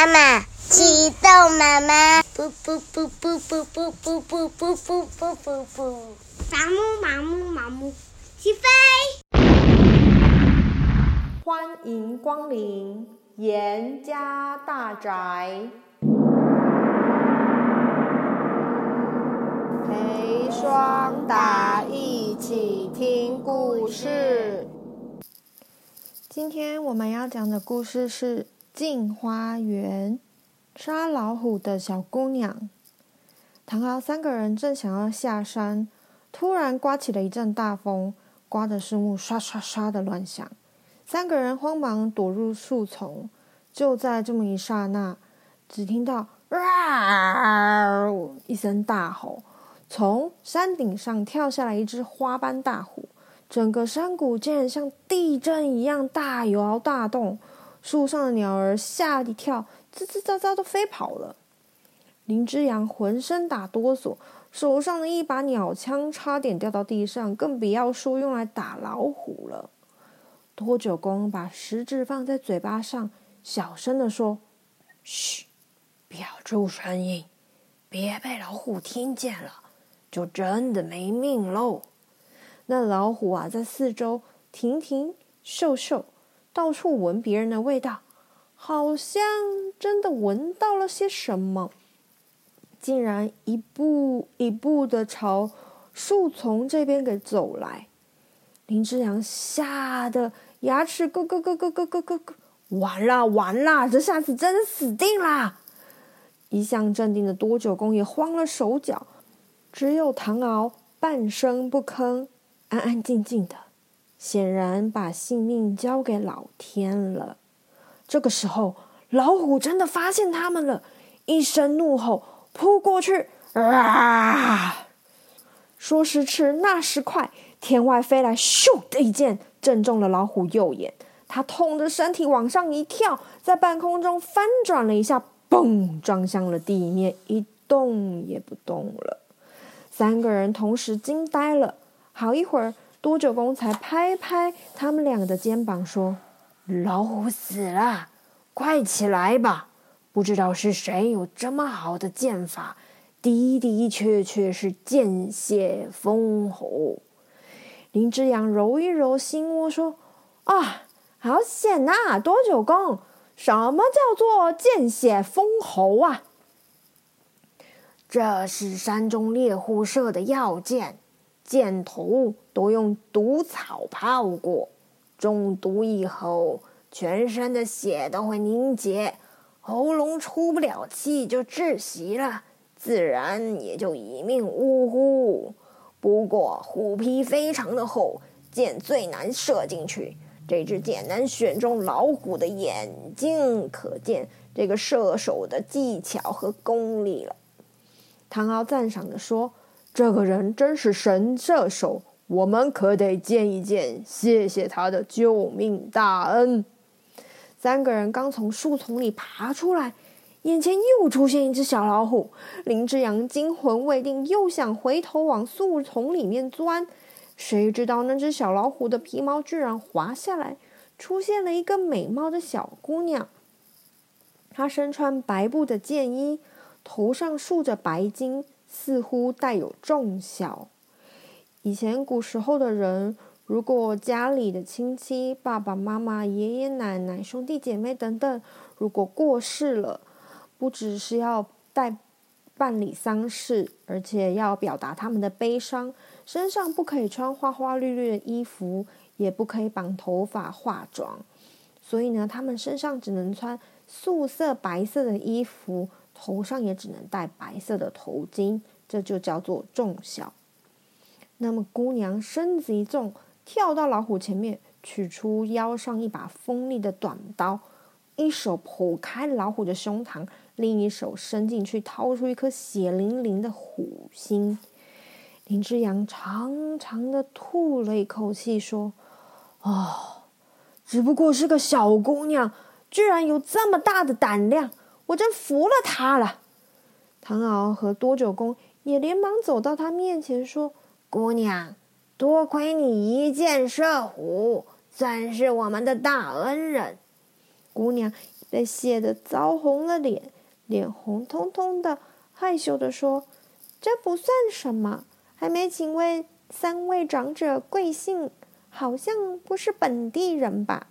妈妈，启动妈妈，噗噗噗噗噗噗噗噗噗噗噗噗噗，麻木麻木麻木，起飞！欢迎光临严家大宅，陪双达一起听故事。今天我们要讲的故事是《镜花缘》，杀老虎的小姑娘。唐敖三个人正想要下山，突然刮起了一阵大风，刮得树木刷刷刷的乱响。三个人慌忙躲入树丛。就在这么一刹那，只听到“啊”一声大吼，从山顶上跳下来一只花斑大虎。整个山谷竟然像地震一样大摇大动，树上的鸟儿吓一跳，吱吱喳喳都飞跑了。林之阳浑身打哆嗦，手上的一把鸟枪差点掉到地上，更不要说用来打老虎了。多九公把食指放在嘴巴上，小声地说：“嘘，不要出声音，别被老虎听见了，就真的没命喽。”那老虎啊，在四周停停嗅嗅，到处闻别人的味道，好像真的闻到了些什么，竟然一步一步的朝树丛这边给走来。林之阳吓得牙齿咯咯咯咯咯咯咯咯，完了完了，这下子真的死定了！一向镇定的多九公也慌了手脚，只有唐敖半声不吭。安安静静的，显然把性命交给老天了。这个时候，老虎真的发现他们了，一声怒吼，扑过去！啊！说时迟，那时快，天外飞来咻的一箭，正中了老虎右眼。他痛得身体往上一跳，在半空中翻转了一下，嘣，撞向了地面，一动也不动了。三个人同时惊呆了。好一会儿，多九公才拍拍他们俩的肩膀，说：“老虎死了，快起来吧！不知道是谁有这么好的剑法，的的确确是见血封喉。”林之阳揉一揉心窝，说：“啊，好险呐！多九公，什么叫做见血封喉啊？这是山中猎户射的要箭。”箭头都用毒草泡过，中毒以后，全身的血都会凝结，喉咙出不了气就窒息了，自然也就一命呜呼。不过虎皮非常的厚，箭最难射进去。这支箭能选中老虎的眼睛，可见这个射手的技巧和功力了。唐敖赞赏地说。这个人真是神射手，我们可得见一见，谢谢他的救命大恩。三个人刚从树丛里爬出来，眼前又出现一只小老虎。林之阳惊魂未定，又想回头往树丛里面钻，谁知道那只小老虎的皮毛居然滑下来，出现了一个美貌的小姑娘。她身穿白布的箭衣，头上束着白巾。似乎带有重孝。以前古时候的人，如果家里的亲戚、爸爸妈妈、爷爷奶奶、兄弟姐妹等等，如果过世了，不只是要带办理丧事，而且要表达他们的悲伤，身上不可以穿花花绿绿的衣服，也不可以绑头发、化妆。所以呢，他们身上只能穿素色白色的衣服。头上也只能戴白色的头巾，这就叫做重孝。那么姑娘身子一纵，跳到老虎前面，取出腰上一把锋利的短刀，一手剖开老虎的胸膛，另一手伸进去掏出一颗血淋淋的虎心。林之阳长长的吐了一口气，说：“哦，只不过是个小姑娘，居然有这么大的胆量。”我真服了他了。唐敖和多九公也连忙走到他面前说：“姑娘，多亏你一箭射虎，算是我们的大恩人。”姑娘被吓得糟红了脸，脸红彤彤的，害羞地说：“这不算什么，还没请问三位长者贵姓，好像不是本地人吧？”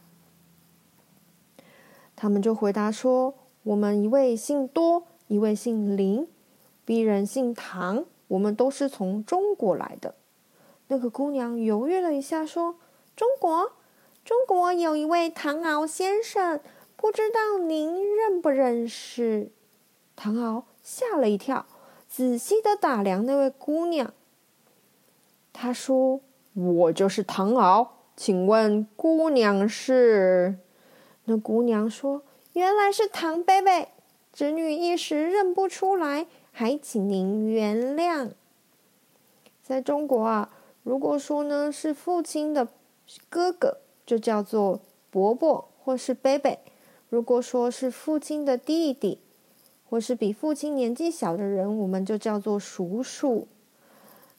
他们就回答说：“我们一位姓多，一位姓林，鄙人姓唐，我们都是从中国来的。”那个姑娘犹豫了一下，说：“中国，中国有一位唐敖先生。”不知道您认不认识？唐敖吓了一跳，仔细的打量那位姑娘。他说：“我就是唐敖，请问姑娘是？”那姑娘说：“原来是唐伯伯，侄女一时认不出来，还请您原谅。”在中国啊，如果说呢是父亲的哥哥，就叫做伯伯或是伯伯。如果说是父亲的弟弟，或是比父亲年纪小的人，我们就叫做叔叔。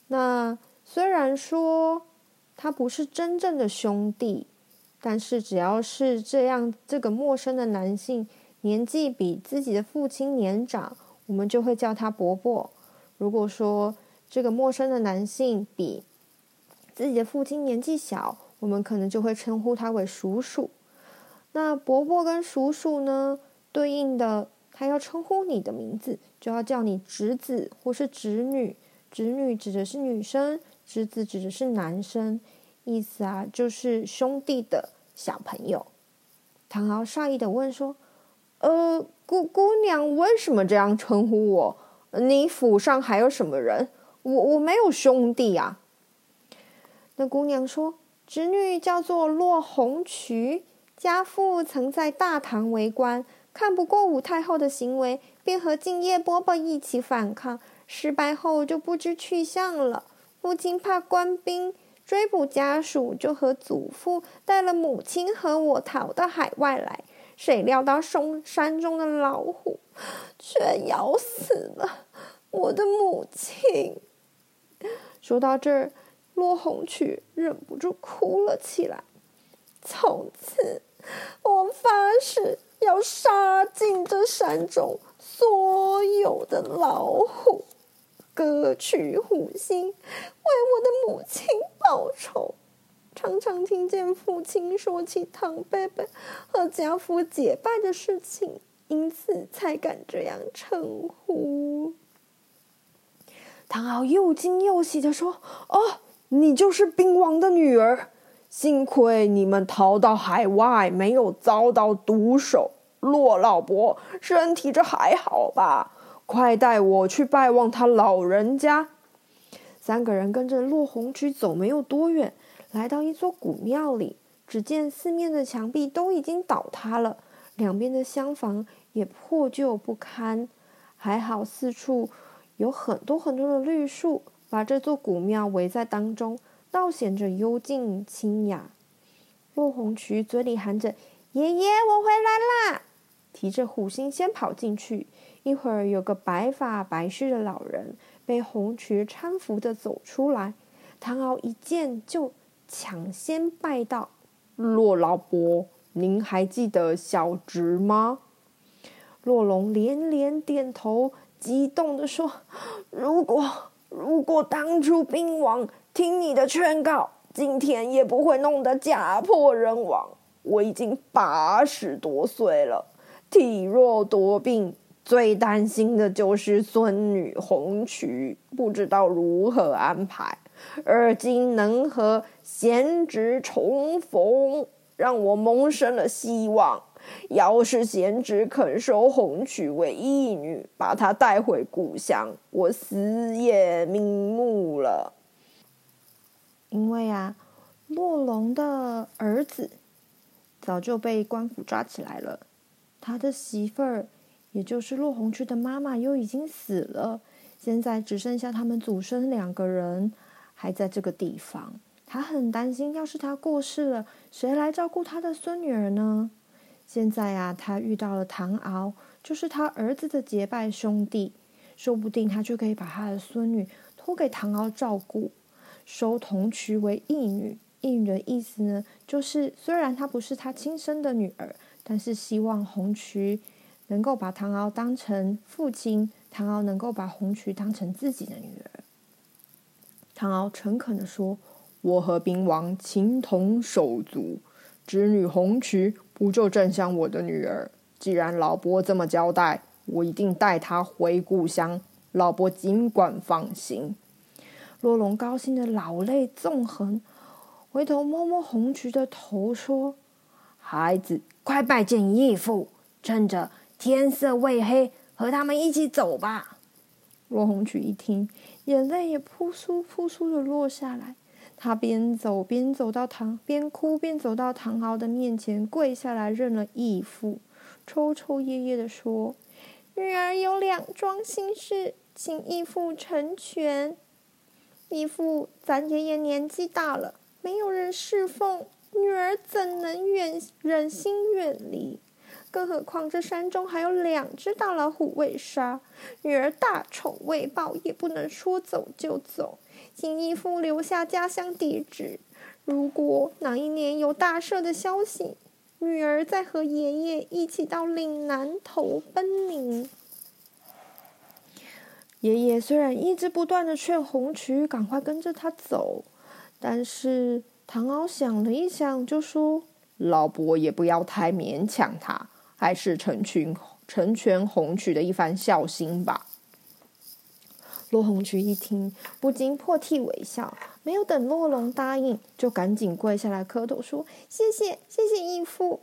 那虽然说他不是真正的兄弟，但是只要是这样，这个陌生的男性年纪比自己的父亲年长，我们就会叫他伯伯。如果说这个陌生的男性比自己的父亲年纪小，我们可能就会称呼他为叔叔。那伯伯跟叔叔呢，对应的，他要称呼你的名字，就要叫你侄子或是侄女。侄女指的是女生，侄子指的是男生，意思啊，就是兄弟的小朋友。唐敖诧异的问说：“呃，姑姑娘为什么这样称呼我？你府上还有什么人？我我没有兄弟啊。”那姑娘说：“侄女叫做骆红渠。”家父曾在大唐为官，看不过武太后的行为，便和敬业伯伯一起反抗，失败后就不知去向了。父亲怕官兵追捕家属，就和祖父带了母亲和我逃到海外来。谁料到松山中的老虎 却咬死了我的母亲。说到这儿，骆红曲忍不住哭了起来。从此。我发誓要杀尽这山中所有的老虎，割去虎心，为我的母亲报仇。常常听见父亲说起唐伯伯和家父结拜的事情，因此才敢这样称呼。唐敖又惊又喜地说：“哦，你就是兵王的女儿。”幸亏你们逃到海外，没有遭到毒手。骆老伯身体这还好吧？快带我去拜望他老人家。三个人跟着骆红曲走，没有多远，来到一座古庙里。只见四面的墙壁都已经倒塌了，两边的厢房也破旧不堪。还好四处有很多很多的绿树，把这座古庙围在当中。倒显着幽静清雅。骆红渠嘴里喊着：“爷爷，我回来啦！”提着虎心先跑进去。一会儿，有个白发白须的老人被红渠搀扶着走出来。唐敖一见就抢先拜道：“骆老伯，您还记得小侄吗？”骆龙连连点头，激动地说：“如果如果当初兵王……”听你的劝告，今天也不会弄得家破人亡。我已经八十多岁了，体弱多病，最担心的就是孙女红渠，不知道如何安排。而今能和贤侄重逢，让我萌生了希望。要是贤侄肯收红渠为义女，把她带回故乡，我死也瞑目了。因为啊，洛龙的儿子早就被官府抓起来了，他的媳妇儿，也就是骆红渠的妈妈，又已经死了，现在只剩下他们祖孙两个人还在这个地方。他很担心，要是他过世了，谁来照顾他的孙女儿呢？现在啊，他遇到了唐敖，就是他儿子的结拜兄弟，说不定他就可以把他的孙女托给唐敖照顾。收红渠为义女，义女的意思呢，就是虽然她不是他亲生的女儿，但是希望红渠能够把唐敖当成父亲，唐敖能够把红渠当成自己的女儿。唐敖诚恳地说：“我和兵王情同手足，侄女红渠不就正像我的女儿？既然老伯这么交代，我一定带她回故乡。老伯尽管放心。”洛龙高兴的老泪纵横，回头摸摸红渠的头，说：“孩子，快拜见义父，趁着天色未黑，和他们一起走吧。”洛红曲一听，眼泪也扑簌扑簌的落下来。他边走边走到唐，边哭边走到唐敖的面前，跪下来认了义父，抽抽噎噎的说：“女儿有两桩心事，请义父成全。”义父，咱爷爷年纪大了，没有人侍奉，女儿怎能远忍心远离？更何况这山中还有两只大老虎未杀，女儿大仇未报，也不能说走就走。请义父留下家乡地址，如果哪一年有大赦的消息，女儿再和爷爷一起到岭南投奔您。爷爷虽然一直不断的劝红渠赶快跟着他走，但是唐敖想了一想，就说：“老伯也不要太勉强他，还是成全成全红渠的一番孝心吧。”洛红渠一听，不禁破涕为笑，没有等洛龙答应，就赶紧跪下来磕头说：“谢谢，谢谢义父。”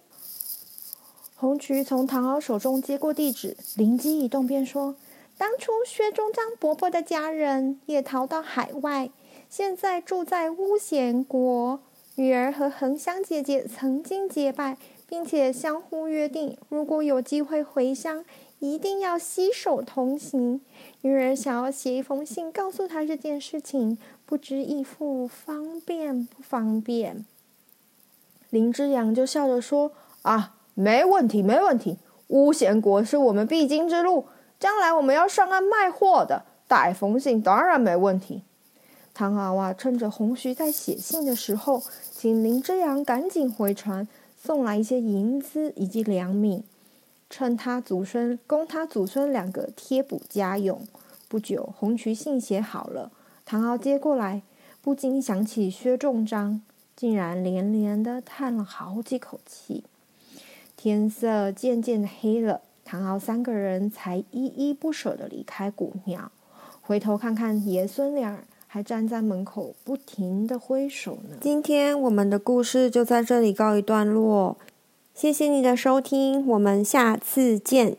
红渠从唐敖手中接过地址，灵机一动，便说。当初薛中章伯伯的家人也逃到海外，现在住在乌贤国。女儿和恒香姐姐曾经结拜，并且相互约定，如果有机会回乡，一定要携手同行。女儿想要写一封信告诉他这件事情，不知义父方便不方便？林之阳就笑着说：“啊，没问题，没问题。乌贤国是我们必经之路。”将来我们要上岸卖货的，带封信当然没问题。唐娃娃，趁着红徐在写信的时候，请林之阳赶紧回船，送来一些银子以及粮米，趁他祖孙供他祖孙两个贴补家用。不久，红渠信写好了，唐敖接过来，不禁想起薛仲章，竟然连连的叹了好几口气。天色渐渐的黑了。唐敖三个人才依依不舍地离开古庙，回头看看爷孙俩还站在门口不停的挥手呢。今天我们的故事就在这里告一段落，谢谢你的收听，我们下次见。